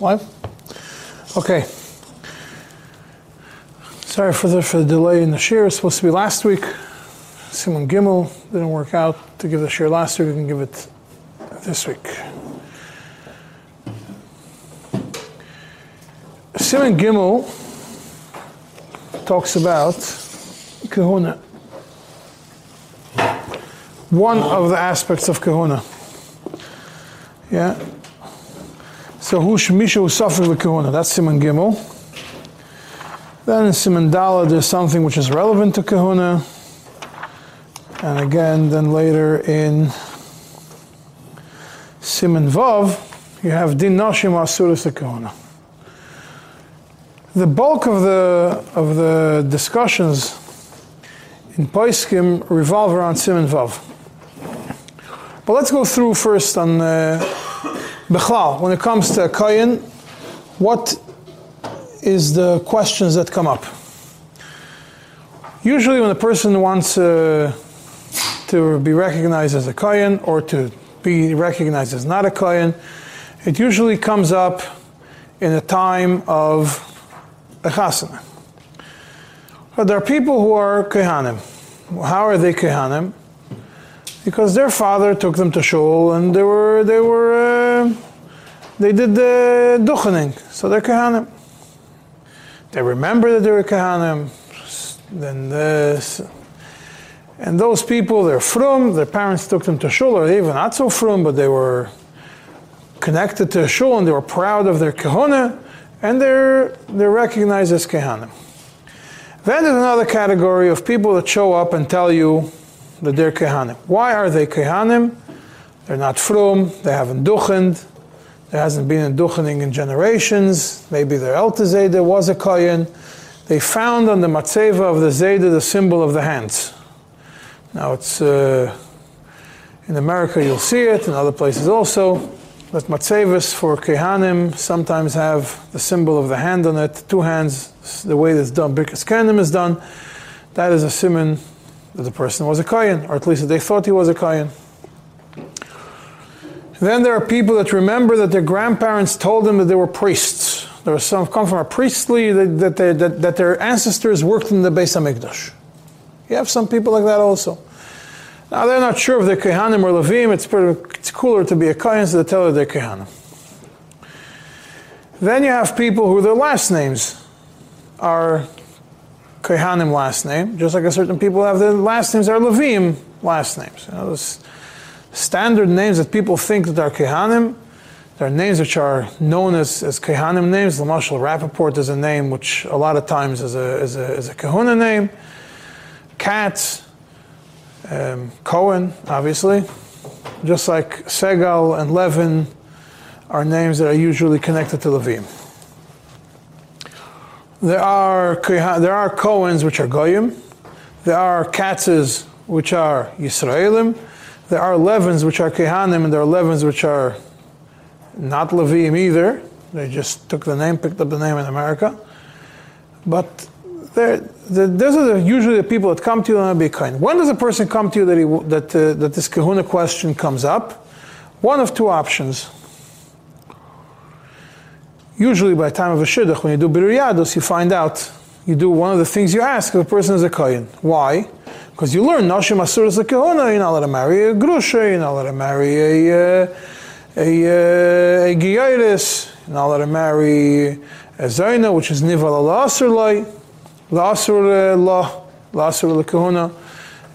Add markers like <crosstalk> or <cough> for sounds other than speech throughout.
Live? Okay. Sorry for the, for the delay in the share. It's supposed to be last week. Simon Gimel didn't work out to give the share last week. We can give it this week. Simon Gimel talks about kahuna. One of the aspects of kahuna. Yeah. So who Misha who suffered with kahuna? That's Simon Gimel. Then in Simon Dala, there's something which is relevant to kahuna. And again, then later in Simon Vav, you have Din Nashim Asuris kahuna. The bulk of the of the discussions in Poiskim revolve around Simon Vav. But let's go through first on uh, Bechlal. When it comes to Kayin, what is the questions that come up? Usually, when a person wants uh, to be recognized as a Kayin or to be recognized as not a Kayin, it usually comes up in a time of a chasana. But there are people who are kehanim. How are they kehanim? Because their father took them to shul and they were they were uh, they did the duchening, so they're kehanim. They remember that they were kehanim. Then this, and those people they're frum. Their parents took them to shul, or even not so frum, but they were connected to shul and they were proud of their kahuna and they're, they're recognized as Kehanim. Then there's another category of people that show up and tell you that they're Kehanim. Why are they Kehanim? They're not frum, they haven't duchened, there hasn't been a duchening in generations, maybe their Elta Zayda was a Kohen. They found on the Matseva of the Zayda the symbol of the hands. Now it's, uh, in America you'll see it, in other places also that matzevis for kehanim sometimes have the symbol of the hand on it, two hands, the way that's done, birkas kehanim is done. That is a simon that the person was a kohen, or at least they thought he was a kohen. Then there are people that remember that their grandparents told them that they were priests. There were some come from a priestly that, that, they, that, that their ancestors worked in the Beis Hamikdash. You have some people like that also. Now they're not sure if they're Kehanim or Levim. It's, pretty, it's cooler to be a Kohen, so they tell her they're Kehanim. Then you have people who their last names are Kehanim last name, just like a certain people have their last names are Levim last names. You know, those standard names that people think that are Kehanim. There are names which are known as, as Kehanim names. Lamashal Rappaport is a name which a lot of times is a, is a, is a Kahuna name. Katz, um, Cohen, obviously, just like Segal and Levin are names that are usually connected to Levim. There are there are Cohens which are Goyim. There are Katzes which are Yisraelim. There are Levins which are Kehanim, and there are Levins which are not Levim either. They just took the name, picked up the name in America. But the, those are the, usually the people that come to you and be kind. When does a person come to you that, he, that, uh, that this kahuna question comes up? One of two options. Usually by time of a shidduch, when you do birur you find out, you do one of the things you ask if a person is a kohen. Why? Because you learn nashim asuras kahuna, you're not allowed to marry a grusha, you're not allowed to marry a, uh, a, a, a, a you're not allowed to marry a zayna, which is nival al asur Lasur la, lasur la kahuna.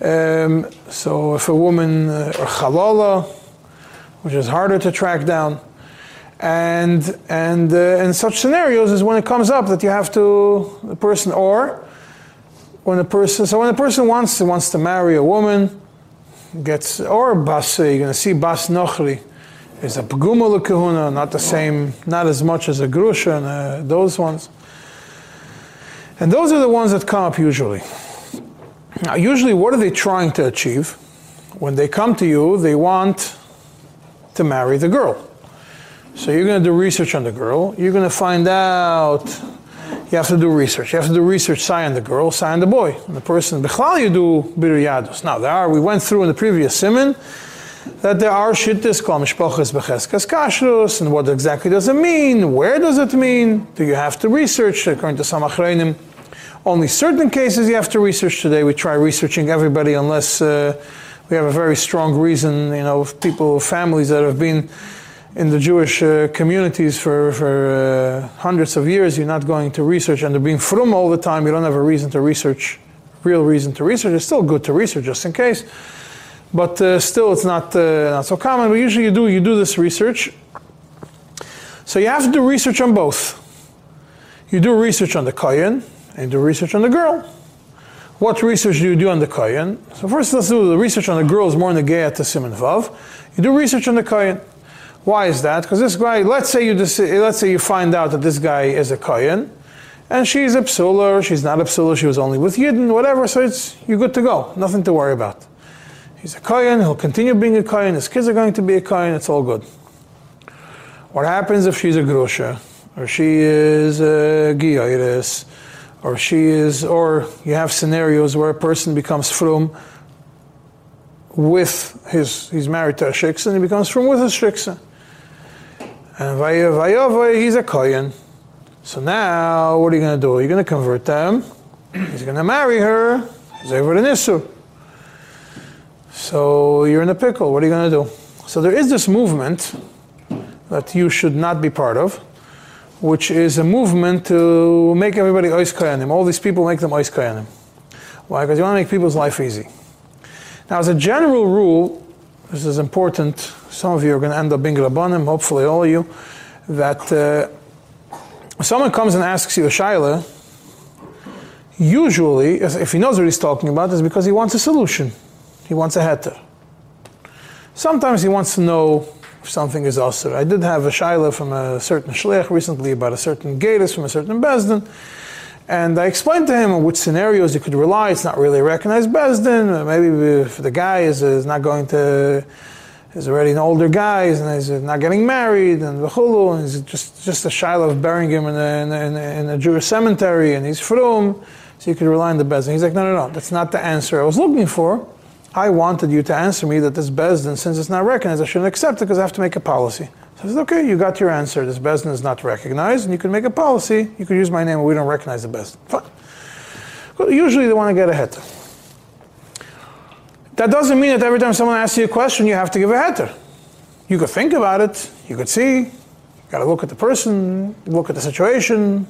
Um, so if a woman, uh, or which is harder to track down, and and uh, in such scenarios is when it comes up that you have to the person or when a person so when a person wants to wants to marry a woman gets or bas you're going to see bas nochri is a pguma kahuna not the same not as much as a grusha and uh, those ones and those are the ones that come up usually. Now, usually, what are they trying to achieve? When they come to you, they want to marry the girl. So you're going to do research on the girl. You're going to find out. You have to do research. You have to do research, sign the girl, sign the boy. The person, Bechlal, you do birur yadus. Now, there are, we went through in the previous simon that there are shittis called mishpachas becheskas kashrus, and what exactly does it mean? Where does it mean? Do you have to research? According to some achreinim, only certain cases you have to research today. We try researching everybody unless uh, we have a very strong reason, you know, people, families that have been in the Jewish uh, communities for, for uh, hundreds of years, you're not going to research, and they're being frum all the time, you don't have a reason to research, real reason to research. It's still good to research just in case, but uh, still it's not, uh, not so common. But usually you do, you do this research. So you have to do research on both. You do research on the Kohen, and do research on the girl. What research do you do on the Kohen? So first let's do the research on the girl is more in the to Simon Vav. You do research on the Kohen. Why is that? Because this guy, let's say you let's say you find out that this guy is a kohen, and she's a psula, she's not a psula, she was only with Yidden, whatever. So it's you're good to go, nothing to worry about. He's a kohen, he'll continue being a kohen. His kids are going to be a kohen. It's all good. What happens if she's a grusha, or she is a giyaris, or she is, or you have scenarios where a person becomes from with his, he's married to a shiksa, and he becomes from with his shiksa. And Vayavay, he's a Kohen. So now, what are you going to do? You're going to convert them. He's going to marry her. He's over the Nisur. So you're in a pickle. What are you going to do? So there is this movement that you should not be part of, which is a movement to make everybody Ois Koyanim. All these people make them Ois Koyanim. Why? Because you want to make people's life easy. Now, as a general rule, this is important. Some of you are going to end up being Rabbanim, hopefully all of you, that uh, someone comes and asks you a shaila, usually, if he knows what he's talking about, is because he wants a solution. He wants a heter. Sometimes he wants to know if something is usher. I did have a shaila from a certain shliach recently about a certain gatus from a certain bezdin, and I explained to him on which scenarios you could rely. It's not really a recognized Bezdin. Maybe if the guy is, is not going to, is already an older guy, and he's not getting married, and v'chulu, and he's just, just a shiloh of burying him in a, in, a, in, a, Jewish cemetery, and he's from, so you could rely on the Bezdin. He's like, no, no, no, that's not the answer I was looking for. I wanted you to answer me that this Bezdin, since it's not recognized, I shouldn't accept it because I have to make a policy. So I said, okay, you got your answer. This Bezdin is not recognized, and you can make a policy. You could use my name, but we don't recognize the Bezdin. Fine. Usually they want to get a heter. That doesn't mean that every time someone asks you a question, you have to give a heter. You could think about it. You could see. You got to look at the person, look at the situation.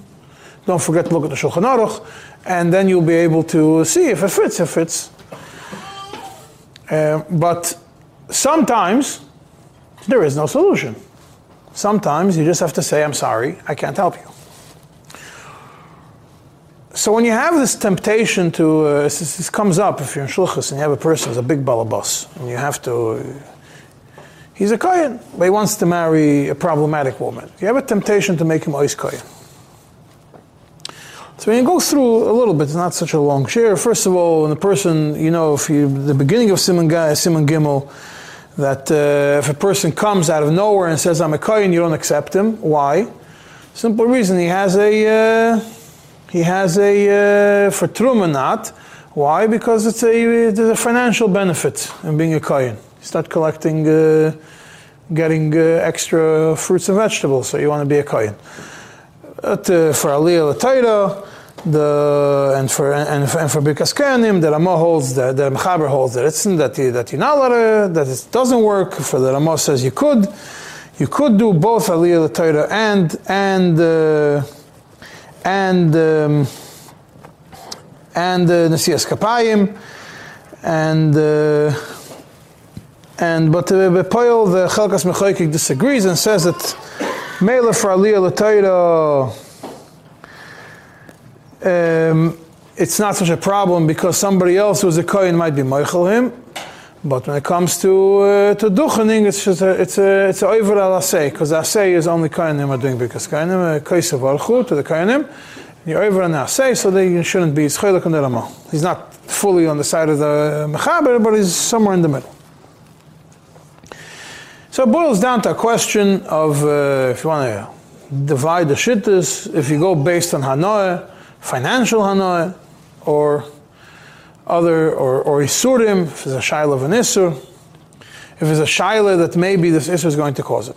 Don't forget to look at the Shulchan Aruch, and then you'll be able to see if it fits. If it fits. Uh, but sometimes there is no solution. Sometimes you just have to say, I'm sorry, I can't help you. So when you have this temptation to, uh, this, this, comes up if you're in Shulchas and you have a person who's a big balabas, and you have to, he's a Kohen, but he wants to marry a problematic woman. You have a temptation to make him Ois Kohen. So when you go through a little bit, it's not such a long share. First of all, when the person, you know, if you, the beginning of Simon, Simon Gimel, that uh, if a person comes out of nowhere and says, I'm a Kohen, you don't accept him. Why? Simple reason, he has a, uh, he has a, uh, for Truma not. Why? Because it's a, there's a financial benefit in being a Kohen. You start collecting, uh, getting uh, extra fruits and vegetables, so you want to be a Kohen. But, uh, for Aliyah L'Taira, the and for and, and for Birkas Kohanim, the Ramah holds that the Mechaber holds that it's that you, that you're not that it doesn't work. For the Ramah says you could, you could do both Aliyah Torah and and uh, and um, and uh, Nesias Kapayim and. Uh, and but uh, Bepoil, the Chelkas Mechoikik disagrees and says that Mela for Aliyah um, it's not such a problem because somebody else who's a kohen might be moichel him. But when it comes to uh, to duchening, it's just a, it's a it's a over al asay because asay is only kohenim are doing because kohenim koisav alchu to the. You're over an asay, so they shouldn't be schaylik on He's not fully on the side of the mechaber, but he's somewhere in the middle. So it boils down to a question of uh, if you want to divide the shittas, if you go based on hanoah financial hanoah, or other, or, or isurim, if it's a shail of an isur. if it's a shaila that maybe this issue is going to cause it.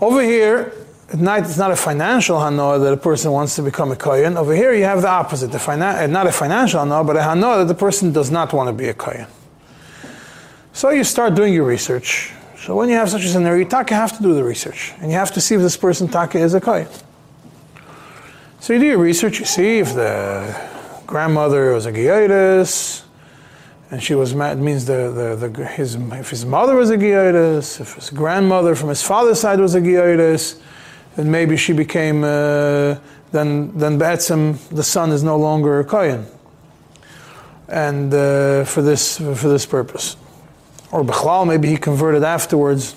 Over here, at night, it's not a financial hanoah that a person wants to become a kohen. Over here, you have the opposite. The fina- uh, not a financial hanoah, but a hanoah that the person does not want to be a kohen. So you start doing your research. So when you have such a scenario, you taka have to do the research, and you have to see if this person taka is a kohen. So you do your research. You see if the grandmother was a giotis, and she was mad. It means the, the, the his if his mother was a giotis, if his grandmother from his father's side was a giotis then maybe she became, uh, then, then the son is no longer a Kohen. And uh, for, this, for this purpose. Or Bechlal, maybe he converted afterwards.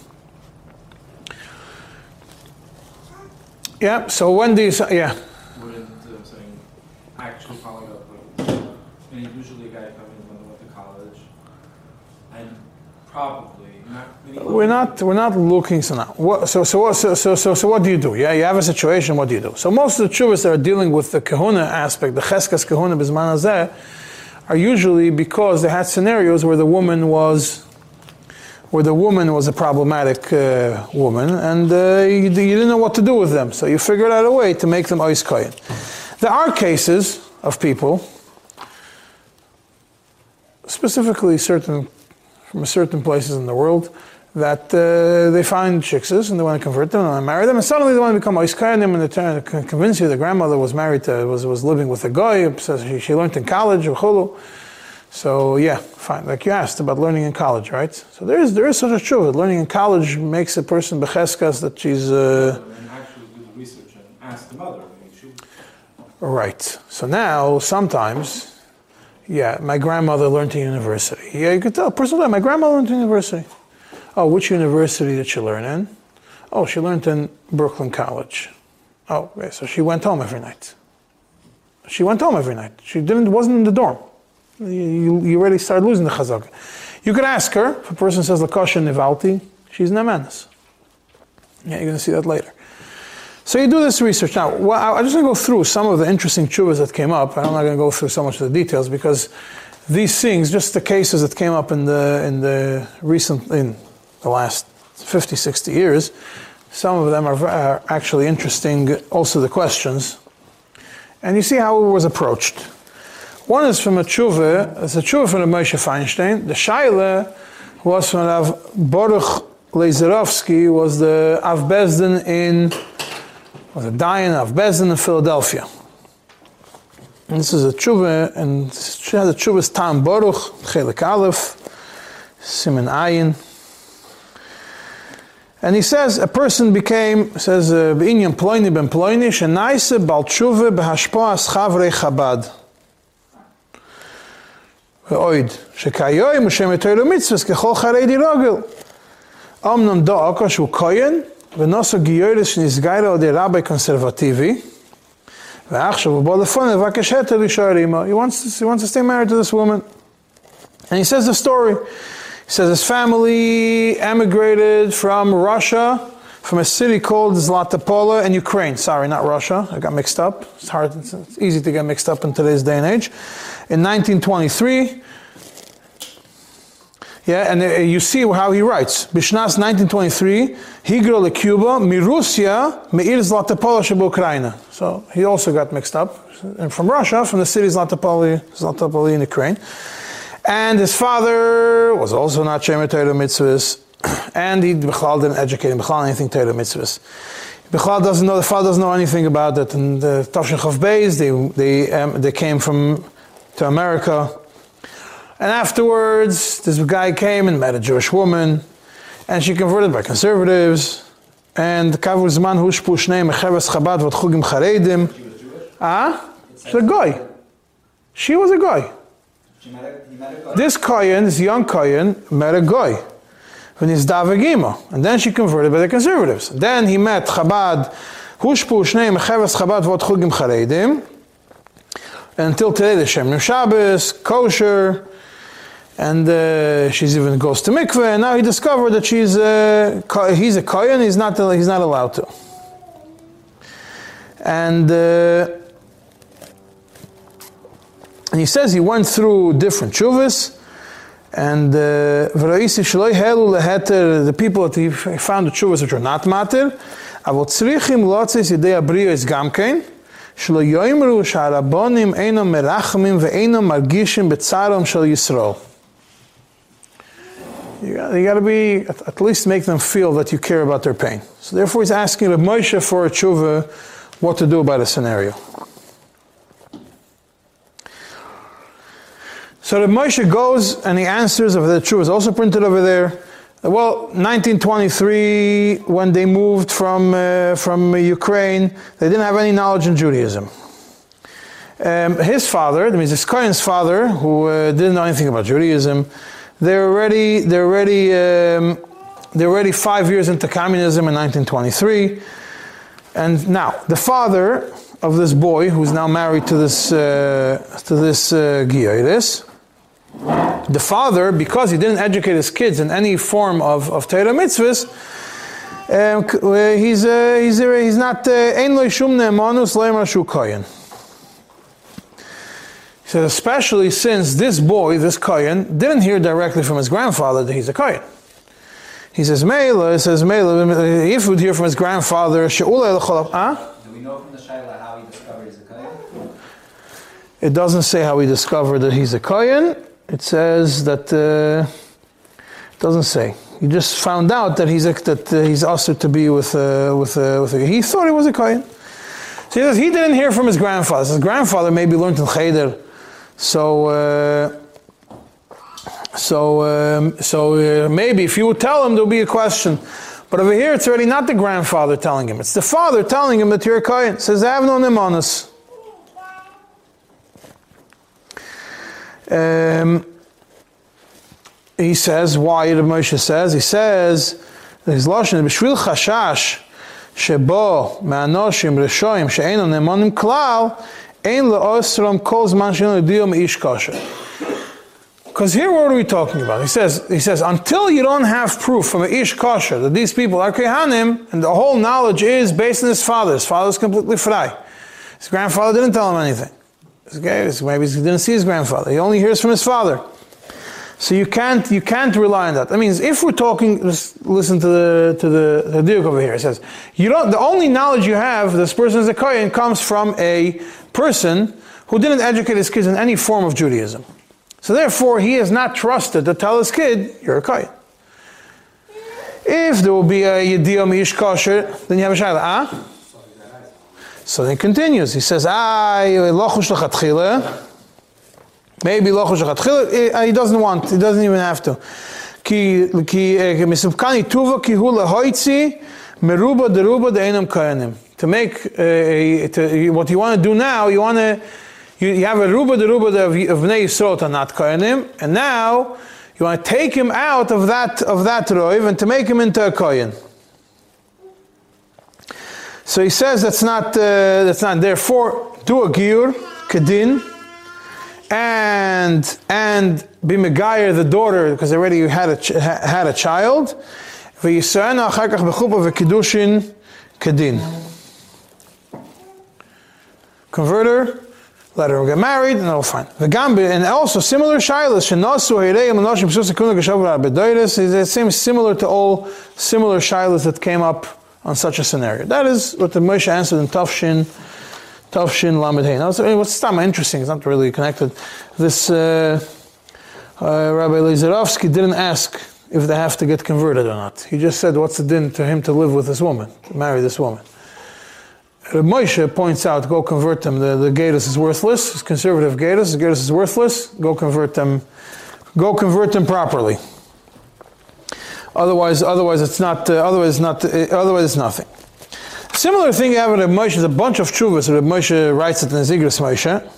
Yeah, so when you, yeah. Wouldn't uh, saying actually following up with, and usually a guy coming when they went to college, and probably we're not we're not looking so now. What, so so so, so so so what do you do? Yeah, you have a situation. What do you do? So most of the chuvas that are dealing with the kahuna aspect, the cheskas kahuna bisman are usually because they had scenarios where the woman was where the woman was a problematic uh, woman, and uh, you, you, didn't know what to do with them. So you figured out a way to make them ois koyin. There are cases of people, specifically certain from certain places in the world that uh, they find chicks and they want to convert them and marry them, and suddenly they want to become Oiskainim and they trying to convince you the grandmother was married to, was, was living with a guy, says she, she learned in college. So yeah, fine. Like you asked about learning in college, right? So there is there is such a truth. Learning in college makes a person becheskas that she's. Uh, and actually do the research and ask the mother. Right. So now sometimes yeah, my grandmother learned to university. Yeah, you could tell. Personally, my grandmother learned to university. Oh, which university did she learn in? Oh, she learned in Brooklyn College. Oh, okay, so she went home every night. She went home every night. She didn't wasn't in the dorm. You, you already started losing the chazak. You could ask her, if a person says Lakosha Nivalti, she's Namanis. Yeah, you're going to see that later. So you do this research. Now, well, I'm just going to go through some of the interesting chuvas that came up. I'm not going to go through so much of the details because these things, just the cases that came up in the, in the recent, in the last 50, 60 years, some of them are, are actually interesting, also the questions. And you see how it was approached. One is from a tshuva, it's a tshuva from the Moshe Feinstein. The shaila was from Rav Baruch Lezerovsky, was the Avbezdin in was a dying of Bezin, in Philadelphia. And this is a tshuva, and she has a tshuva's Tam Baruch, Chelik Aleph, Simon Ayin. And he says a person became says uh, b'inyan ploini ben ploini shenaisa bal tshuva b'hashpa as chabad. Oid shekayoy mishem etoylo mitzvahs kechol charei dirogel. Omnam do akosh koyen ונוסו גיורס שנסגר על ידי רבי קונסרבטיבי, ועכשיו הוא בא לפון לבקש היתר להישאר עמו. He wants, to, he wants to stay married to this woman. And he says the story. He says his family emigrated from Russia, from a city called Zlatopola in Ukraine. Sorry, not Russia. I got mixed up. It's hard, it's easy to get mixed up in today's day and age. In 1923, yeah, and uh, you see how he writes. Bishnas 1923, Higro le Cuba, Mirusia, Meir Zlatopola Ukraine. So he also got mixed up. And from Russia, from the city Zlatopoli, Zlatopoli in Ukraine. And his father was also not Shemer Torah mitzvahs. <clears throat> And he Bechlal didn't educate him, Bechlal anything Torah mitzvahs. Bechlal doesn't know, the father doesn't know anything about it. And the Tavshin Chav Beis, they, they, um, they came from, to America and afterwards, this guy came and met a Jewish woman, and she converted by conservatives. And Kavur Zman Hushpu Shnei Mecheves Chabad Vot Chugim Charedim. Ah? She's a guy. She was a guy. This Kohen, this young Kohen, met a guy. When he's. And then she converted by the conservatives. Then he met Chabad, Hushpu Shnei Mecheves Chabad Vot Chugim Charedim. Until today, the Shem Shabbos, kosher, and uh, she's even goes to mikveh, and now he discovered that she's a, he's a kohen, he's not, he's not allowed to. And, uh, and he says he went through different chuvas, And uh, the people that he found the tshuvas which are not shel Yisrael. You got, you got to be, at, at least make them feel that you care about their pain. So therefore he's asking Reb Moshe for a tshuva what to do about the scenario. So Reb Moshe goes and he answers, of the tshuva is also printed over there. Well, 1923, when they moved from, uh, from Ukraine, they didn't have any knowledge in Judaism. Um, his father, that means his Kohen's father, who uh, didn't know anything about Judaism, they're already, they're already, um, they're already five years into communism in 1923. And now, the father of this boy, who's now married to this, uh, to this uh, the father, because he didn't educate his kids in any form of, of Torah mitzvahs, um, uh, he's, uh, he's, uh, he's not, ein lo shum ne'emanus le'emar shu kohen. He says, especially since this boy, this Kohen, didn't hear directly from his grandfather that he's a Kohen. He says, Mela, he says, Mela, if he would hear from his grandfather, She'ula huh? Do we know from the Shaila how he discovered he's a Kohen? It doesn't say how he discovered that he's a Kohen. It says that, uh, it doesn't say. He just found out that he's a, that uh, he's asked to be with uh, with uh, with a, he thought he was a kohen. So he says he didn't hear from his grandfather. His grandfather maybe learned in cheder, so uh, so um, so uh, maybe if you would tell him, there'll be a question. But over here, it's already not the grandfather telling him; it's the father telling him that you're a kohen. Says, "I have no nemanus." Um, he says, why the Moshe says? He says, his lashon b'shvil chashash shebo me'anoshim reshoim she'eino nemonim klal Because here, what are we talking about? He says, he says, until you don't have proof from an ish kosher that these people are kehanim, and the whole knowledge is based on his father. His father is completely frei. His grandfather didn't tell him anything. Okay, maybe he didn't see his grandfather. He only hears from his father. So you can't you can't rely on that. That means if we're talking, just listen to the to the, Duke over here. It says you don't. The only knowledge you have this person is a kohen comes from a person who didn't educate his kids in any form of Judaism. So therefore, he is not trusted to tell his kid you're a kohen. If there will be a yediyah mish kosher, then you have a shayla. Ah. So then he continues. He says, "I lochush lechatchila." Maybe lochush lechatchila. He doesn't want. He doesn't even have to. Ki ki tuva ki hu meruba deruba deinam kayanim. To make uh, to, what you want to do now, you want to you, you have a ruba deruba of, bnei not kayanim, and now you want to take him out of that of that roiv and to make him into a kohen. So he says that's not uh, that's not. Therefore, do a giur kedin, and and be megayer the daughter because already you had a ch- had a child. V'yisrael achar kach bechupa v'kedushin kedin. Converter, let her get married, and it'll fine. V'gambi, and also similar shilas shenasu ha'irei emonoshim p'sus hakuna geshav ra'bedoides is it seems similar to all similar shilas that came up on such a scenario. That is what the Moshe answered in Tafshin, Tafshin Lamed Hey. Now, what's interesting, it's not really connected. This uh, uh, Rabbi Lezerovsky didn't ask if they have to get converted or not. He just said, what's the din to him to live with this woman, to marry this woman. Rabbi Moshe points out, go convert them. The, the is worthless. It's conservative Gatus. The Gatus is worthless. Go convert them. Go convert them properly. Otherwise, otherwise it's not. Uh, otherwise, it's not. Uh, otherwise, it's nothing. Similar thing with Reb Moshe. There's a bunch of chuvas. Reb Moshe writes it in Zigras Moshe.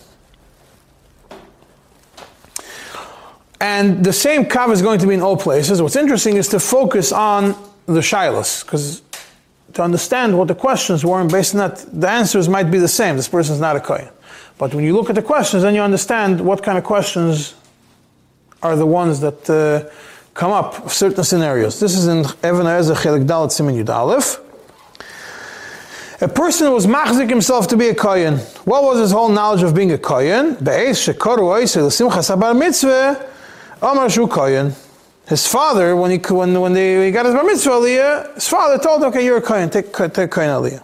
And the same kav is going to be in all places. What's interesting is to focus on the shilas, because to understand what the questions were, and based on that, the answers might be the same. This person is not a kohen. But when you look at the questions, then you understand what kind of questions are the ones that. Uh, come up certain scenarios. This is in Evan Chelik Dalet Yud Aleph. A person was machzik himself to be a kohen. What was his whole knowledge of being a kohen? Be'ez shekoru oisei l'simchas habar mitzvah Amar Shu Kohen. His father, when he when when they he got his bar mitzvah aliyah, his father told him, "Okay, you're a kohen. Take take kohen aliyah."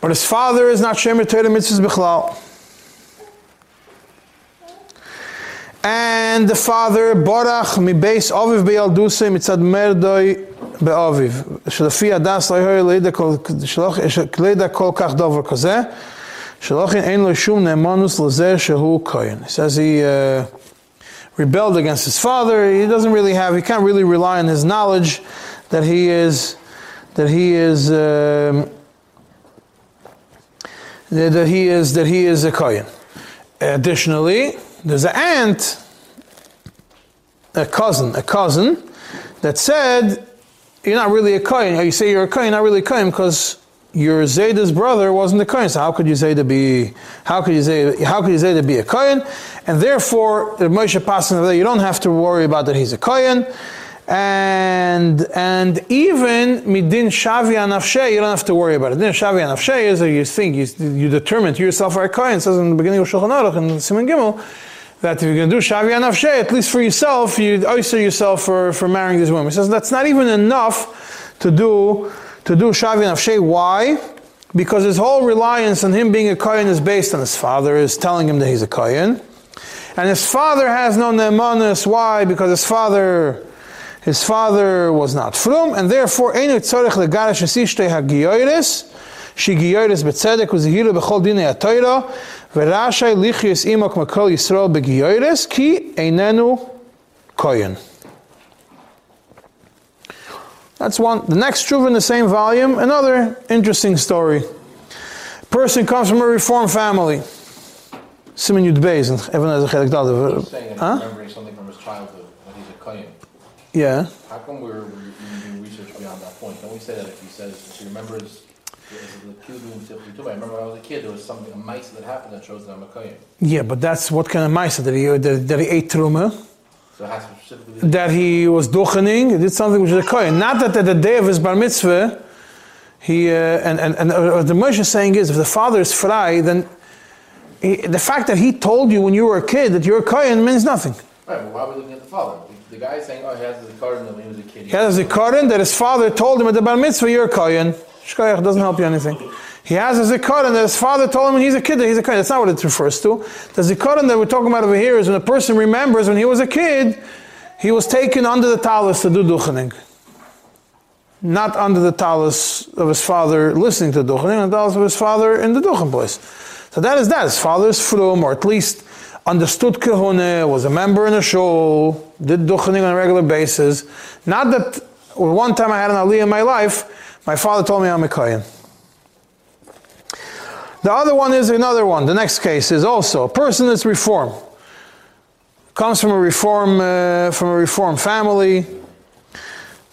But his father is not shemer Torah mitzvahs bichlal. And the father, Borach, mi beis aviv be'al duse mitzad merdoi be'aviv. שלפי הדס לא יהיה לידע כל, לידע כל כך דבר כזה, שלכן אין לו שום נאמנוס לזה שהוא כהן. He says he uh, rebelled against his father. He doesn't really have, he can't really rely on his knowledge that he is, that he is, um, that he is, that he is a kohen. Additionally, there's an aunt, a cousin, a cousin that said, "You're not really a kohen." You say you're a kohen, not really a kohen, because your Zayda's brother wasn't a kohen. So how could you say to be? How could you say? How could you say be a kohen? And therefore, the Moshe passing you don't have to worry about that he's a kohen. And and even midin shavi anafshe, you don't have to worry about it. Midin shavi anafshe is that you think you, you determine to yourself are a kohen. It says in the beginning of Shulchan Aruch and Simon Gimel that if you're going to do shavi anafshe, at least for yourself, you'd oyster yourself for, for marrying this woman. He says that's not even enough to do to do shavi anafshe. Why? Because his whole reliance on him being a kohen is based on his father is telling him that he's a kohen, and his father has no ne'emanis. Why? Because his father his father was not frum, and therefore einu tzorech legarish esishtei hagiyoris, she giyoris betzedek uzihiru bechol dinei atoira, verashai lichius imok makol yisrael ki einenu. That's one. The next truth in the same volume, another interesting story. Person comes from a reform family. Simon Yud Beis, and Evan has a chelik dal. Uh, he's saying Huh? remembering something from his childhood, that he's a kohen. Yeah. How come we're, we're doing research beyond that point? Don't we say that if he says, if he remembers, the Sifri Tuba, I remember when I was a kid, there was something, a mice that happened that shows that I'm a kohen. Yeah, but that's what kind of mice that he that, that he ate truma. So it has to specifically. that he was duchening, he did something which is a kohen. Not that at the day of his bar mitzvah, he, uh, and, and, and uh, what the Moshe is saying is, if the father is fry, then he, the fact that he told you when you were a kid that you're a kohen means nothing. Right, but why are we looking at the father? The guy is saying, oh, he has a card when he was a kid. He has a kohen that his father told him at the bar mitzvah, you're a kohen. Shkoyach doesn't help you anything. He has a zikaron that his father told him when he's a kid that he's a kohen. That's not what it refers to. The zikaron that we're talking about over here is when a person remembers when he was a kid, he was taken under the talus to do duchening. Not under the talus of his father listening to duchening, the talus of his father in the duchen place. So that is that. His father is frum, or at least understood kahuna, was a member in a shul, did duchening on a regular basis. Not that one time I had an aliyah in my life, my father told me I'm a kohen. The other one is another one. The next case is also a person that's reform. Comes from a reform uh, from a reform family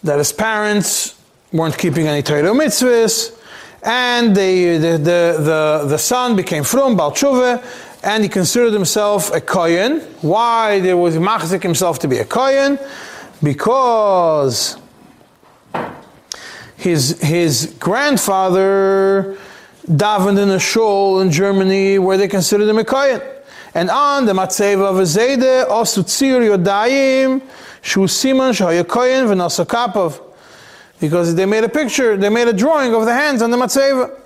that his parents weren't keeping any Torah mitzvahs, and they, the, the, the, the son became from Bal Tshuva, and he considered himself a kohen. Why there was machzik himself to be a kohen? Because his his grandfather davened in a shul in Germany where they considered him a kohen. And on the matzeva of zayde, osu tzir yodayim, shu siman shahaya kohen kapov. Because they made a picture, they made a drawing of the hands on the matzeva.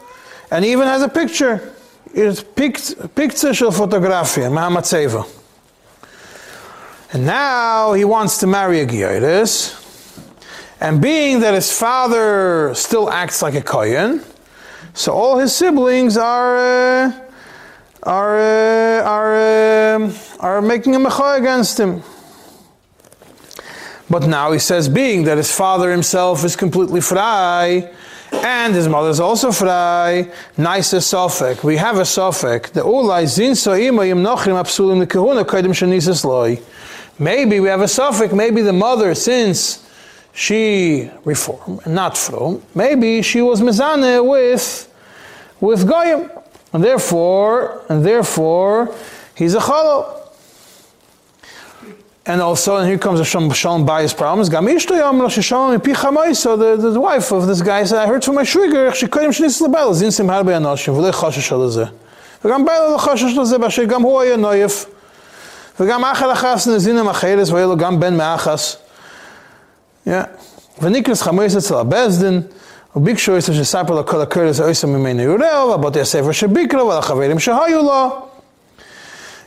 And he even has a picture. It's pic- picture shel fotografia, ma matzeva. And now he wants to marry a Gioiris. And being that his father still acts like a Kohen, so all his siblings are uh, are uh, are um are making a mecha against him. But now he says, being that his father himself is completely fry, and his mother is also fry, nice a. We have a sofek. The ulai zin yim nochrim apsulim nekehuna kaidim shanisis loy. Maybe we have a sofek. Maybe the mother, since she reformed, not from, maybe she was mezane with with goyim, and therefore, and therefore, he's a chalo. And also, and here comes a shalom, shalom bias problems. Gam ishto yom lo sheshalom mipi chamoiso, the, the, the wife of this guy said, I heard from my shriger, she koyim shnis lebel, zin sim harbe anoshim, v'le choshesh al zeh. וגם בא לו לחשש לזה, באשר גם הוא היה נויף. וגם אחר אחס נזינם אחרס והיה לו גם בן מאחס. Yeah. ונקרס חמויס אצל הבסדין, וביקשו אצל שספר לו כל הקרס האויסה ממנו יורהו, ובתי הספר שביקרו, ולחברים שהיו לו.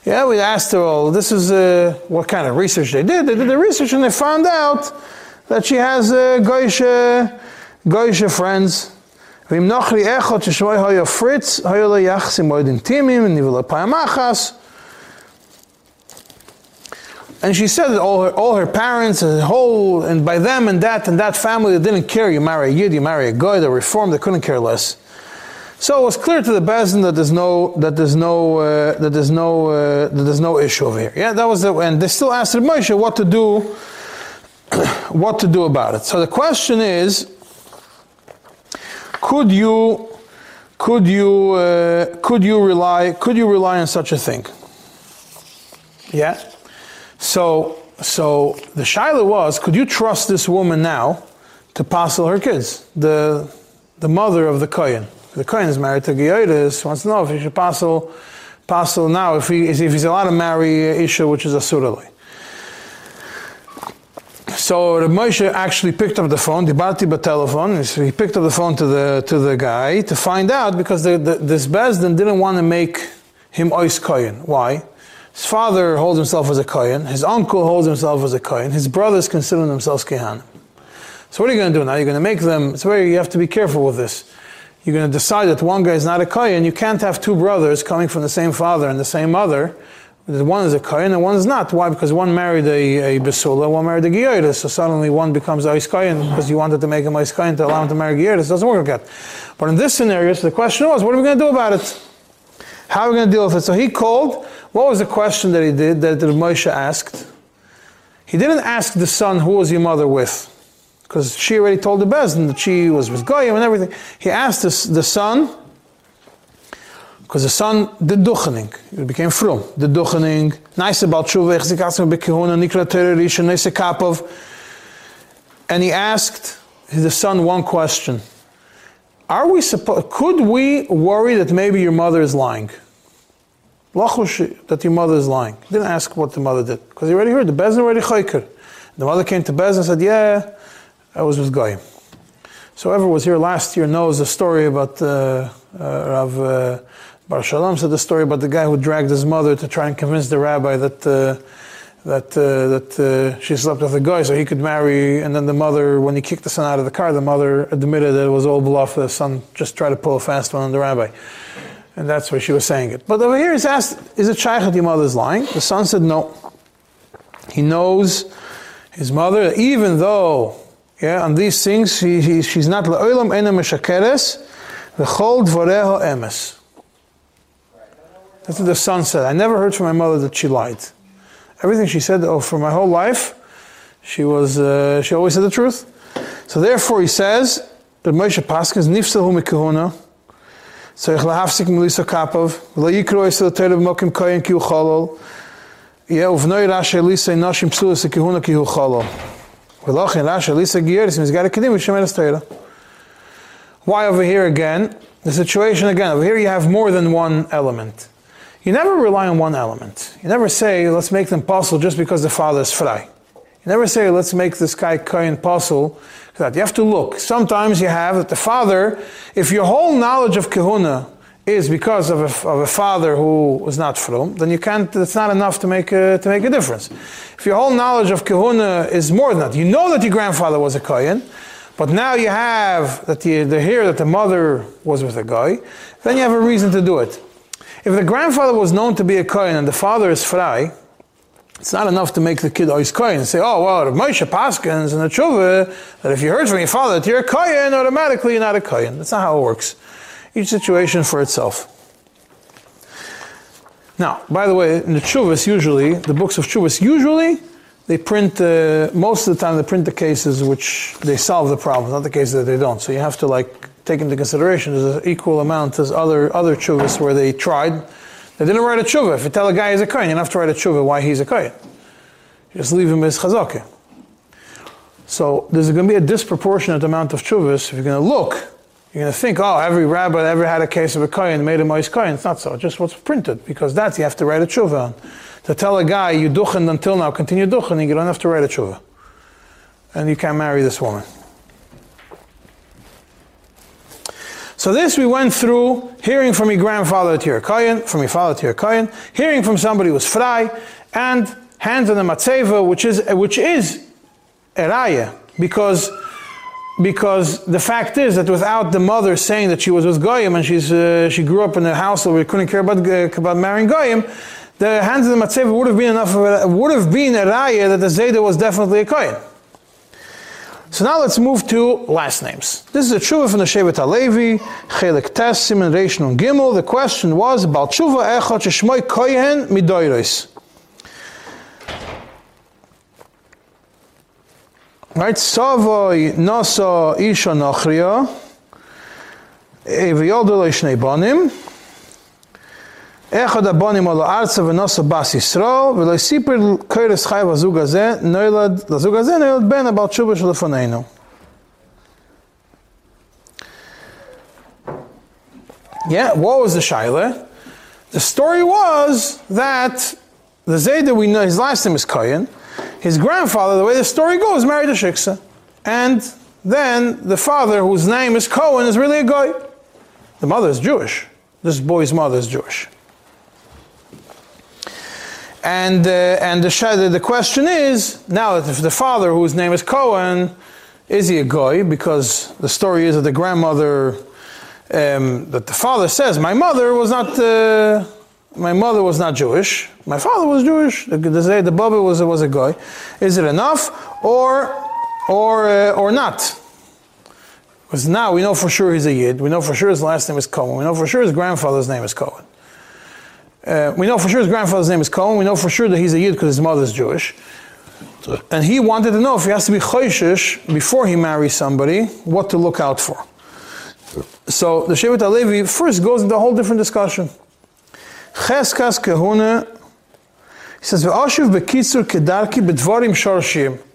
Yeah, we asked her all, this is uh, what kind of research they did. They did the research and they found out that she has uh, goyishe, goyishe friends. ואם נוכרי אחד ששמוי היה פריץ, היה לו יחסים מאוד אינטימיים, ניבו לו פעם אחס. And she said that all her, all her parents and whole, and by them and that and that family, they didn't care. You marry a yid, you marry a guy, they're reformed, they couldn't care less. So it was clear to the Bezin that there's no that there's no uh, that there's no uh, that there's no issue over here. Yeah, that was the and they still asked the Moshe what to do, <clears throat> what to do about it. So the question is, could you could you uh, could you rely could you rely on such a thing? Yeah. So so the shaila was, could you trust this woman now to passel her kids? The the mother of the kohen. The kohen is married to Gioides, wants to know if he should passel passel now if he if he's allowed to marry Isha, which is a surali. So Reb Moshe actually picked up the phone, Dibarti telephone. So he picked up the phone to the to the guy to find out because the, the, this Bezdin didn't want to make him ois kohen. Why? His father holds himself as a kohen. His uncle holds himself as a kohen. His brothers consider themselves kehanim. So what are you going to do now? You're going to make them. It's very. You have to be careful with this. You're going to decide that one guy is not a kohen. You can't have two brothers coming from the same father and the same mother. One is a kohen and one is not. Why? Because one married a, a besula, one married a gioides. So suddenly one becomes a kohen because you wanted to make him a kohen to allow him to marry gioides. Doesn't work like that. But in this scenario, so the question was, what are we going to do about it? How are we going to deal with it? So he called. What was the question that he did that the Moshe asked? He didn't ask the son, who was your mother with? Because she already told the Bezdin that she was with Goyim and everything. He asked the son, because the son did duchening. He became frum. the duchening. Nice about kapov. And he asked the son one question. Are we supposed, could we worry that maybe your mother is lying? That your mother is lying. He didn't ask what the mother did. Because he already heard, the Bezdin already chayker. The mother came to Bezdin and said, yeah, I was with Goyim. So whoever was here last year knows the story about uh, uh, Rav uh, Bar Shalom said the story about the guy who dragged his mother to try and convince the rabbi that uh, that uh, that uh, she slept with a guy so he could marry. And then the mother, when he kicked the son out of the car, the mother admitted that it was all bluff. The son just tried to pull a fast one on the rabbi. And that's why she was saying it. But over here he's asked, is it shaykh that your mother's lying? The son said no. He knows his mother, even though yeah, on these things, she, she, she's not la'olam ena meshakeres, v'chol dvoreho emes. That's what the son said. I never heard from my mother that she lied. Everything she said, oh, for my whole life, she was, uh, she always said the truth. So therefore, he says that Moshe Paskins nifsahu mikahuna, tzarich lahafsik melisa kapov, v'lo yikro yisel terev mokim koyin ki hu cholol, yeah, uvnoi rasha elisa nashim psulas kihuna ki hu cholol. Why over here again? The situation again, over here you have more than one element. You never rely on one element. You never say, let's make them puzzle just because the father is fry. You never say, let's make this guy kohen puzzle. That you have to look. Sometimes you have that the father, if your whole knowledge of kahuna is because of a, of a father who was not from, then you can't. It's not enough to make a, to make a difference. If your whole knowledge of kahuna is more than that, you know that your grandfather was a kohen, but now you have that you the hear that the mother was with a guy, then you have a reason to do it. If the grandfather was known to be a kohen and the father is fry, it's not enough to make the kid ois kohen and say, oh well, Moshe Paskins and the tshuva that if you heard from your father that you're a kohen, automatically you're not a kohen. That's not how it works each situation for itself. Now, by the way, in the Chuvas, usually, the books of Chuvas, usually, they print, uh, most of the time, they print the cases which they solve the problem, not the cases that they don't. So you have to, like, take into consideration there's an equal amount as other, other Chuvas where they tried. They didn't write a Chuva. If you tell a guy he's a Kohen, you don't have to write a Chuva why he's a Kohen. Just leave him as Chazakeh. So there's going to be a disproportionate amount of Chuvas if you're going to look you're going to think, oh, every rabbi ever had a case of a kohen made a mois kohen. It's not so. Just what's printed, because that you have to write a tshuva on. to tell a guy you duchen until now, continue duchen, you don't have to write a tshuva. And you can't marry this woman. So this we went through, hearing from your grandfather to your kohen, from your father to your kohen, hearing from somebody who was fry, and hands on the matzeva, which is which is eraya, because because the fact is that without the mother saying that she was with goyim and she's uh, she grew up in a house where we couldn't care about uh, about marrying goyim, the hands of the matzeva would have been enough. Of a, would have been a raya that the zayda was definitely a kohen. So now let's move to last names. This is a tshuva from the Shevet HaLevi, Chelik Tes, Simen Reish Gimel. The question was about tshuva echot sheshmoi kohen midoiros. Right, Savoy Nasa Isha Nachria, Eviyoldo Lo Shnei Bonim, אחד הבונים עלו ארצה ונוסו בס ישרו, ולא סיפר קרס חי לזוג הזה, נולד, לזוג הזה נולד בן הבעל תשובה שלפנינו. Yeah, what was the shaila? The story was that the Zayda we know, his last name is Kohen, his grandfather, the way the story goes, married a Shiksa. And then the father, whose name is Cohen, is really a guy. The mother is Jewish. This boy's mother is Jewish. And, uh, and the, the question is now that if the father, whose name is Cohen, is he a goy? Because the story is that the grandmother, um, that the father says, my mother was not, uh, my mother was not Jewish. My father was Jewish. The, the, the Baba was, was a goy. Is it enough or, or, uh, or not? Because now we know for sure he's a Yid. We know for sure his last name is Cohen. We know for sure his grandfather's name is Cohen. Uh, we know for sure his grandfather's name is Cohen. We know for sure that he's a Yid because his mother is Jewish. And he wanted to know if he has to be choishish before he marries somebody, what to look out for. So the Shevet HaLevi first goes into a whole different discussion. Cheskas kehuna, he says.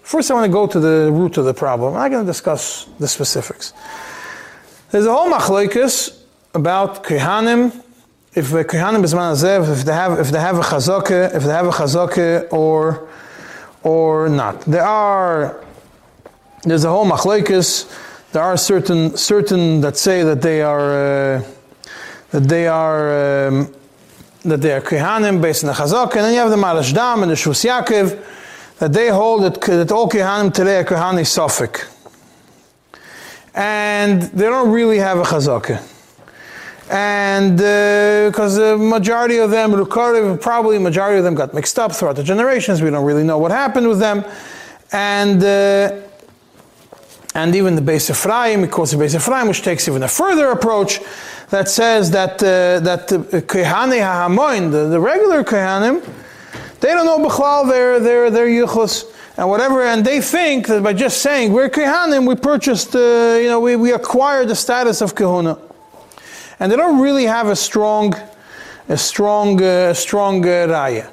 First I want to go to the root of the problem. I'm not going to discuss the specifics. There's a whole machlokes about kehanim, if the Kohanim Bisman Azev, if they have if they have a chazaka, if they have a chazaka or or not. There are there's a whole machlekes. There are certain certain that say that they are uh, that they are um, that they are Kohanim based on the chazaka, and then you have the Marashdam and the Shvus Yaakov that they hold that, that all Kohanim today are Kohani Suffolk. And they don't really have a chazaka and because uh, the majority of them, probably majority of them got mixed up throughout the generations. We don't really know what happened with them, and uh, and even the Beis Ephraim, because the Beis Ephraim, which takes even a further approach, that says that uh, that the Kehane Hahamoin, the, regular Kehanim, they don't know Bechlal their their their Yichus and whatever, and they think that by just saying we're Kehanim, we purchased, uh, you know, we, we acquired the status of Kehuna and they don't really have a strong, a strong, uh, strong uh, raya.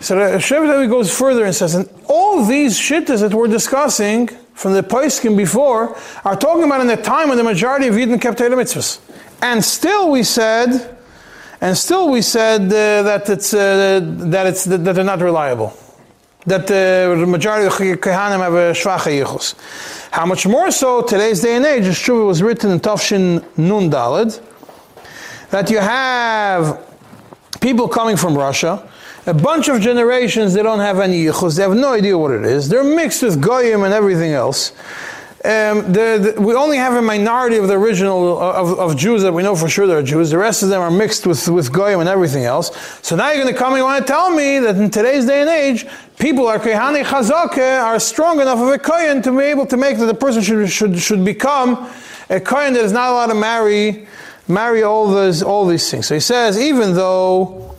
So the Shevet goes further and says, and all these shittas that we're discussing from the Paiskim before are talking about in the time when the majority of Yidden kept Torah mitzvahs. And still we said, and still we said uh, that it's uh, that it's that they're not reliable. That the majority of Kehanim have a shvacha. How much more so today's day and age? The Shuvah was written in Tafshin Nun Daled that you have people coming from Russia, a bunch of generations, they don't have any yichus, they have no idea what it is. They're mixed with goyim and everything else. Um, the, the, we only have a minority of the original of, of, Jews that we know for sure they're Jews. The rest of them are mixed with, with goyim and everything else. So now you're going to come and you want to tell me that in today's day and age, people are kehani chazake are strong enough of a kohen to be able to make that the person should, should, should become a kohen that is not allowed to marry marry all those all these things. So he says, even though,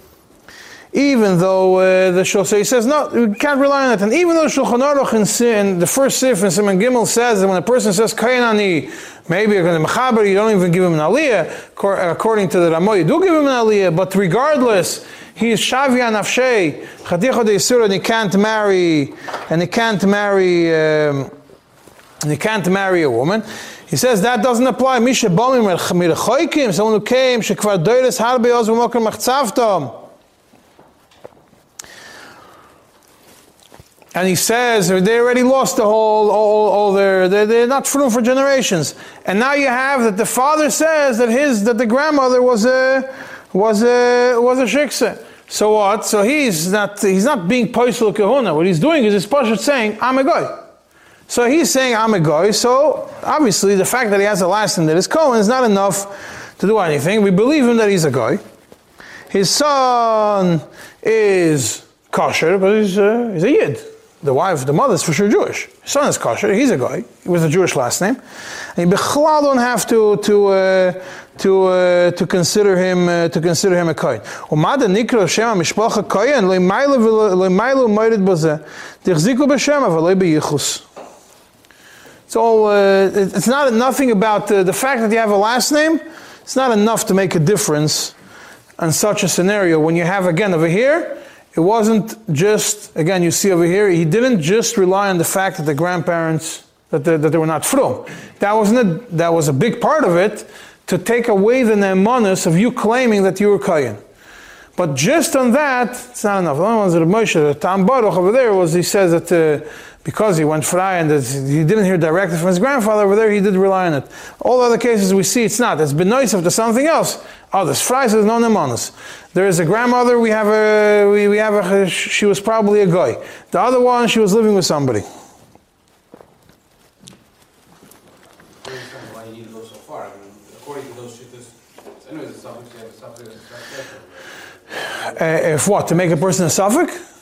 even though uh, the Shulchan, so he says, no, we can't rely on that. And even though Shulchan Aruch in, the first sif in Simon Gimel says that when a person says Kainani, maybe you're going to mechaber, you don't even give him an aliyah. According to the Ramo, you do give him an aliyah, but regardless, he is shavia nafshei, chaticha de and he can't marry, and he can't marry, um, and he can't marry a woman. He says that doesn't apply. Misha bomim mirchoikim, someone who came, shekvar doiris harbe oz v'moker machtzavtom. and he says they already lost the whole, all, all their, they're, they're not fruit for generations. And now you have that the father says that his, that the grandmother was a, was a, was a shiksa. So what? So he's not, he's not being poisel kahuna. What he's doing is he's Pashat saying, I'm a guy. So he's saying, I'm a guy. So obviously the fact that he has a last name that is Cohen is not enough to do anything. We believe him that he's a guy. His son is kosher, but he's a, he's a yid. The wife, the mother is for sure Jewish. His son is kosher. He's a guy with a Jewish last name, and you don't have to to uh, to uh, to consider him uh, to consider him a kohen. Umada nikra shema mishpacha kohen leimaylu leimaylu moirid baze tichziku b'shem avalei beyichus. It's all. Uh, it's not nothing about the, the fact that you have a last name. It's not enough to make a difference in such a scenario. When you have again over here, it wasn't just again. You see over here, he didn't just rely on the fact that the grandparents that, that they were not from. That wasn't a, that was a big part of it to take away the nemanus of you claiming that you were Kayan. But just on that, it's not enough. The only ones that Moshe, the Tam Baruch over there was he says that uh, because he went fry and he didn't hear directly from his grandfather over there, he did rely on it. All other cases we see it's not. It's been nice to something else. Oh, there's fry says no nemanus. There is a grandmother. We have a we, we have a she was probably a guy. The other one she was living with somebody. so. Uh, if what to make a person a suffix?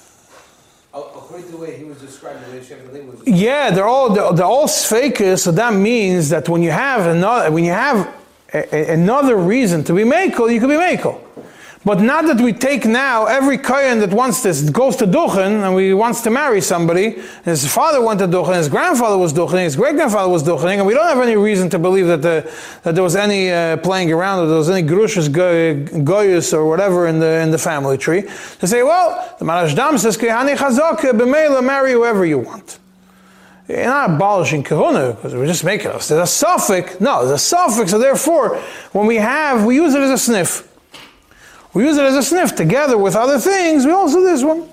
Yeah, they're all they're, they're all sfakis. So that means that when you have another when you have a, a, another reason to be makel, you can be makel. But not that we take now every kohen that wants this goes to duchen and we wants to marry somebody. His father went to duchen, his grandfather was duchening, his great grandfather was duchening, and we don't have any reason to believe that the, that there was any uh, playing around, or there was any grushas goyus or whatever in the in the family tree. To say, well, the Marashdam says kehani chazak b'meila marry whoever you want. You're not abolishing kahuna because we're just making us. There's a suffix. No, there's a suffix. So therefore, when we have, we use it as a sniff. We use it as a sniff together with other things. We also do this one.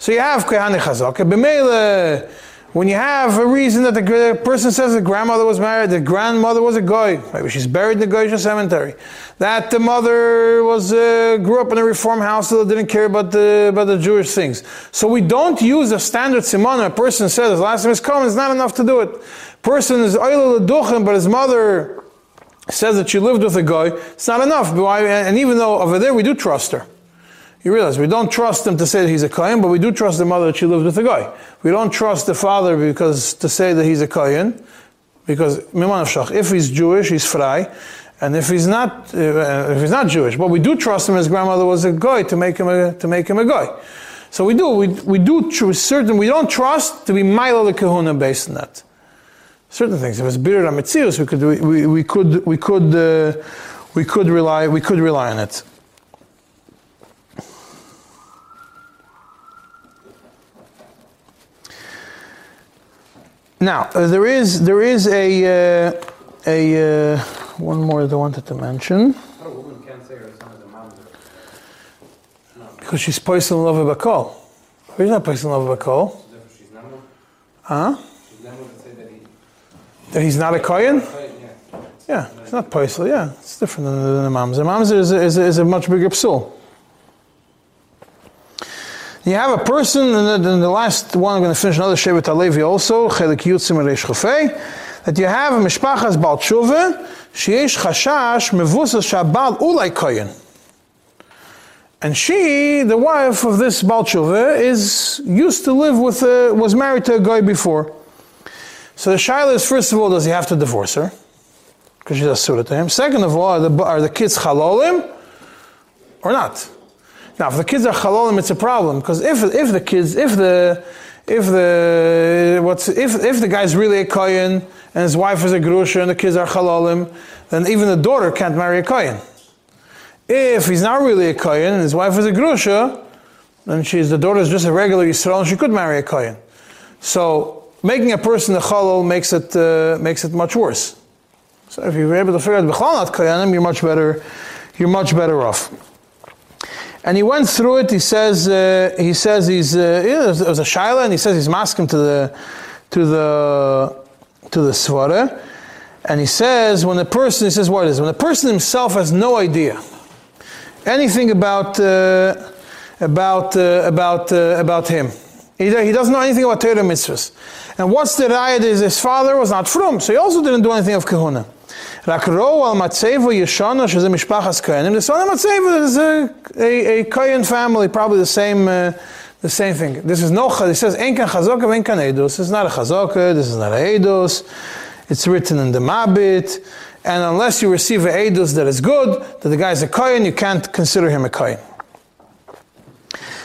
So you have Kehane Chazak. B'meile, when you have a reason that the person says the grandmother was married, the grandmother was a goy, maybe she's buried in the Goyish cemetery, that the mother was uh, grew up in a reform house that didn't care about the about the Jewish things. So we don't use a standard simon. A person says his last name is Cohen. It's not enough to do it. Person is oil but his mother says that she lived with a guy, it's not enough. And even though over there we do trust her. You realize we don't trust him to say that he's a Kayan, but we do trust the mother that she lived with a guy. We don't trust the father because to say that he's a Kayan, because if he's Jewish, he's frei, and if he's not, uh, if he's not Jewish, but we do trust him. His grandmother was a guy to make him a, to make him a guy. So we do we, we do certain we don't trust to be Milo the Kahuna based on that certain things. If it's bitter amitzius, we could we, we could we could uh, we could rely we could rely on it. Now uh, there is there is a uh, a uh, one more that I wanted to mention How a woman can't say her son is a mamzer. because she's placed in love with Bakal. She's not placed in love with Bakal. So therefore she's namu. Huh? She's namu to say that he. That he's not a Kohen? Yeah. It's not paisel. Yeah, it's different than, than a mamzer. Mamzer is a, is, is a much bigger psul. You have a person, and then the last one, I'm going to finish another Shevet Alevi also, Chelik Yutzim Reish that you have a Mishpachas Baal Tshuva, Sheyesh Chashash Mevusas Shabal Ulai Koyen. And she, the wife of this Baal Tshuva, is used to live with, a, was married to a guy before. So the Shaila is, first of all, does he have to divorce her? because she's asura to him. Second of all, are the, are the kids chalolim or not? Now, if the kids are chalolim, it's a problem because if if the kids if the if the what's if if the guy's really a kohen and his wife is a grusha and the kids are chalolim, then even the daughter can't marry a kohen. If he's not really a kohen and his wife is a grusha, then she's the daughter is just a regular yisrael and she could marry a kohen. So making a person a chalal makes it uh, makes it much worse. So if you're able to figure out B'chal not Kayanim, you're much better, you're much better off. And he went through it. He says uh, he says he's uh, yeah, there was a shaila, and he says he's masking to the to the to the svara. And he says when a person he says what is when a person himself has no idea anything about uh, about uh, about uh, about him. He, he doesn't know anything about Torah mitzvahs. And what's the riot is his father was not from, so he also didn't do anything of kahuna. Rak ro al matzevo yeshana sheze mishpachas kohenim. The son of matzevo is a, a, a Kohen family, probably the same, uh, the same thing. This is no, He says enkan chazoka venkan eidos. This is not a chazoka, this is not a eidos. It's written in the Mabit. And unless you receive a eidos that is good, that the guy is a Kohen, you can't consider him a Kohen.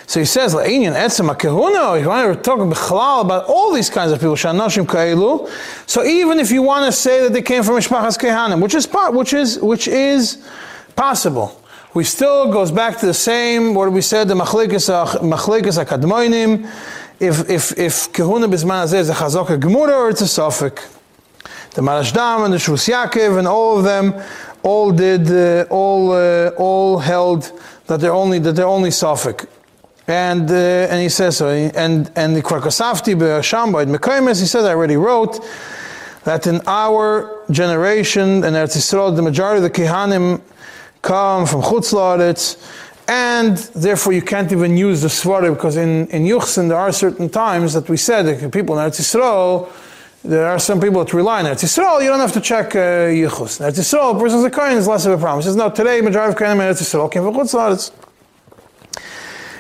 So he says, La'inyan etzem kahuna. You want to talk about all these kinds of people, shanashim kailu. So even if you want to say that they came from mishpachas kehanim, which is part, which is which is possible, we still goes back to the same what we said the machlekes akadmoinim. If if if kahuna bisman is a chazaka gemura or it's a suffix. The Marashdam and the Shvus Yaakov and all of them all did uh, all uh, all held that they're only that they're only suffix. And, uh, and he says so. And, and the Krakosafti Shambait Mekaimes, he says, I already wrote that in our generation, in Eretz Yisrael, the majority of the Kehanim come from Chutz and therefore you can't even use the Svara, because in, in Yuchsin there are certain times that we said that people in Eretz Yisrael, there are some people that rely on Eretz Yisrael, you don't have to check uh, Yichus. In Eretz Yisrael, a person's a Kohen is less of a problem. He says, no, today majority of Kohanim in Eretz Yisrael came from Chutz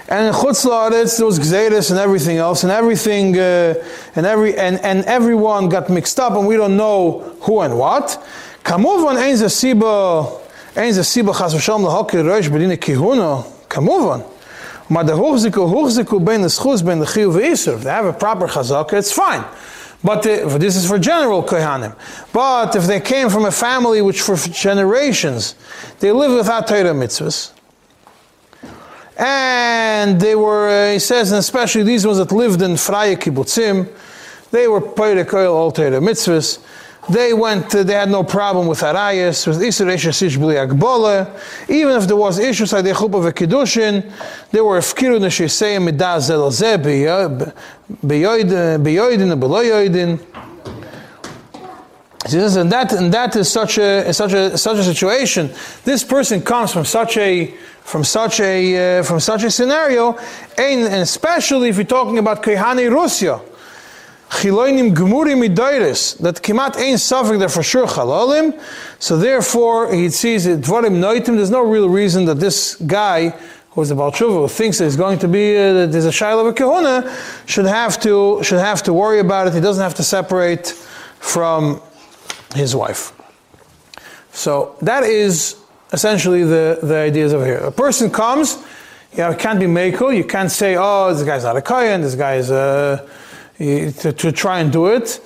and in Chutz La'aretz, there was Gzeiris and everything else, and everything, uh, and every, and, and everyone got mixed up, and we don't know who and what. Kamuvan ein ze siba, ein ze siba chas v'shalom lahokir roish b'dina kihuna. Kamuvan. Ma de hochziku, hochziku ben the schuz, ben the chiyu v'isur. If they have a proper chazaka, it's fine. But the, this is for general kohanim. But if they came from a family which for generations, they live without Torah mitzvahs, and they were, uh, he says, and especially these ones that lived in Freie Kibbutzim, they were Peire Koil All Torah Mitzvahs. They went, uh, they had no problem with Arayas, with Isra Eshesish Akbola. Even if there was issues like the Chuppah V'Kiddushin, they were Fkiru Nesheseyim Midah Zel Zeh Beyoidin Beloyoidin. And that, and that is such a, such a, such a situation. This person comes from such a, from such a uh, from such a scenario, and, especially if you're talking about Kehani Russia, Chiloinim Gemuri Midairis, that Kimat ain't suffering there for sure Chalalim, so therefore he sees it Dvarim Noitim, there's no real reason that this guy who's the Balchuva, who thinks that he's going to be uh, there's a Shiloh of a Kahuna, should have to should have to worry about it. He doesn't have to separate from his wife. So that is essentially the, the ideas over here. A person comes, you know, it can't be Meiko, you can't say, oh, this guy's not a Kayan, this guy is uh, a, to, to try and do it.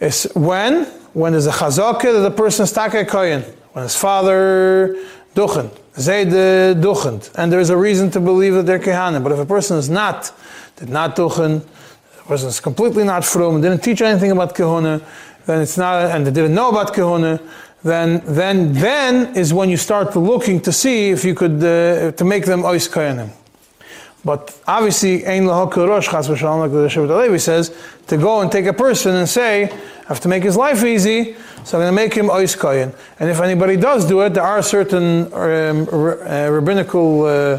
It's when? When there's a chazaka that the person is taka Kayan. When his father, Duchen, Zayd uh, Duchen, and there's a reason to believe that they're Kehanim. But if a person is not, did not Duchen, the person is completely not from, didn't teach anything about Kehuna, then it's not, and they didn't know about Kehuna, then then then is when you start looking to see if you could uh, to make them ois koyanim. But obviously, ein rosh chas v'shalom like the Alevi says to go and take a person and say I have to make his life easy, so I'm going to make him ois koyan. And if anybody does do it, there are certain um, uh, rabbinical uh,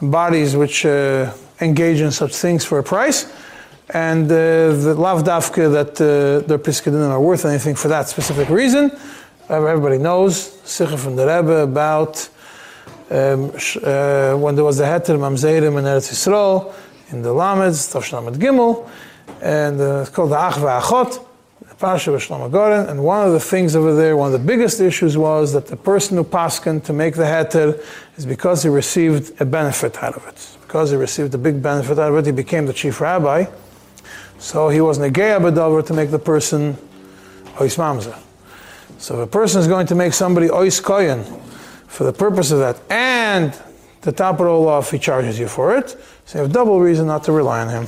bodies which uh, engage in such things for a price. And uh, the lav dafka that uh, their piskadim are worth anything for that specific reason. Everybody knows, Sikha from the Rebbe, about um, uh, when there was the Heter Mamzerim in Eretz Yisrael, in the Lameds, Tavshnamet Gimel, and uh, it's called the Achva Achot, the Pasha Shlomo Goren, and one of the things over there, one of the biggest issues was that the person who paskin to make the Heter is because he received a benefit out of it. Because he received a big benefit out of it, he became the chief rabbi. So he was Negei Abadover to make the person Ois Mamzer. So if a person is going to make somebody ois koyin for the purpose of that, and the top roll off, he charges you for it, so you have double reason not to rely on him.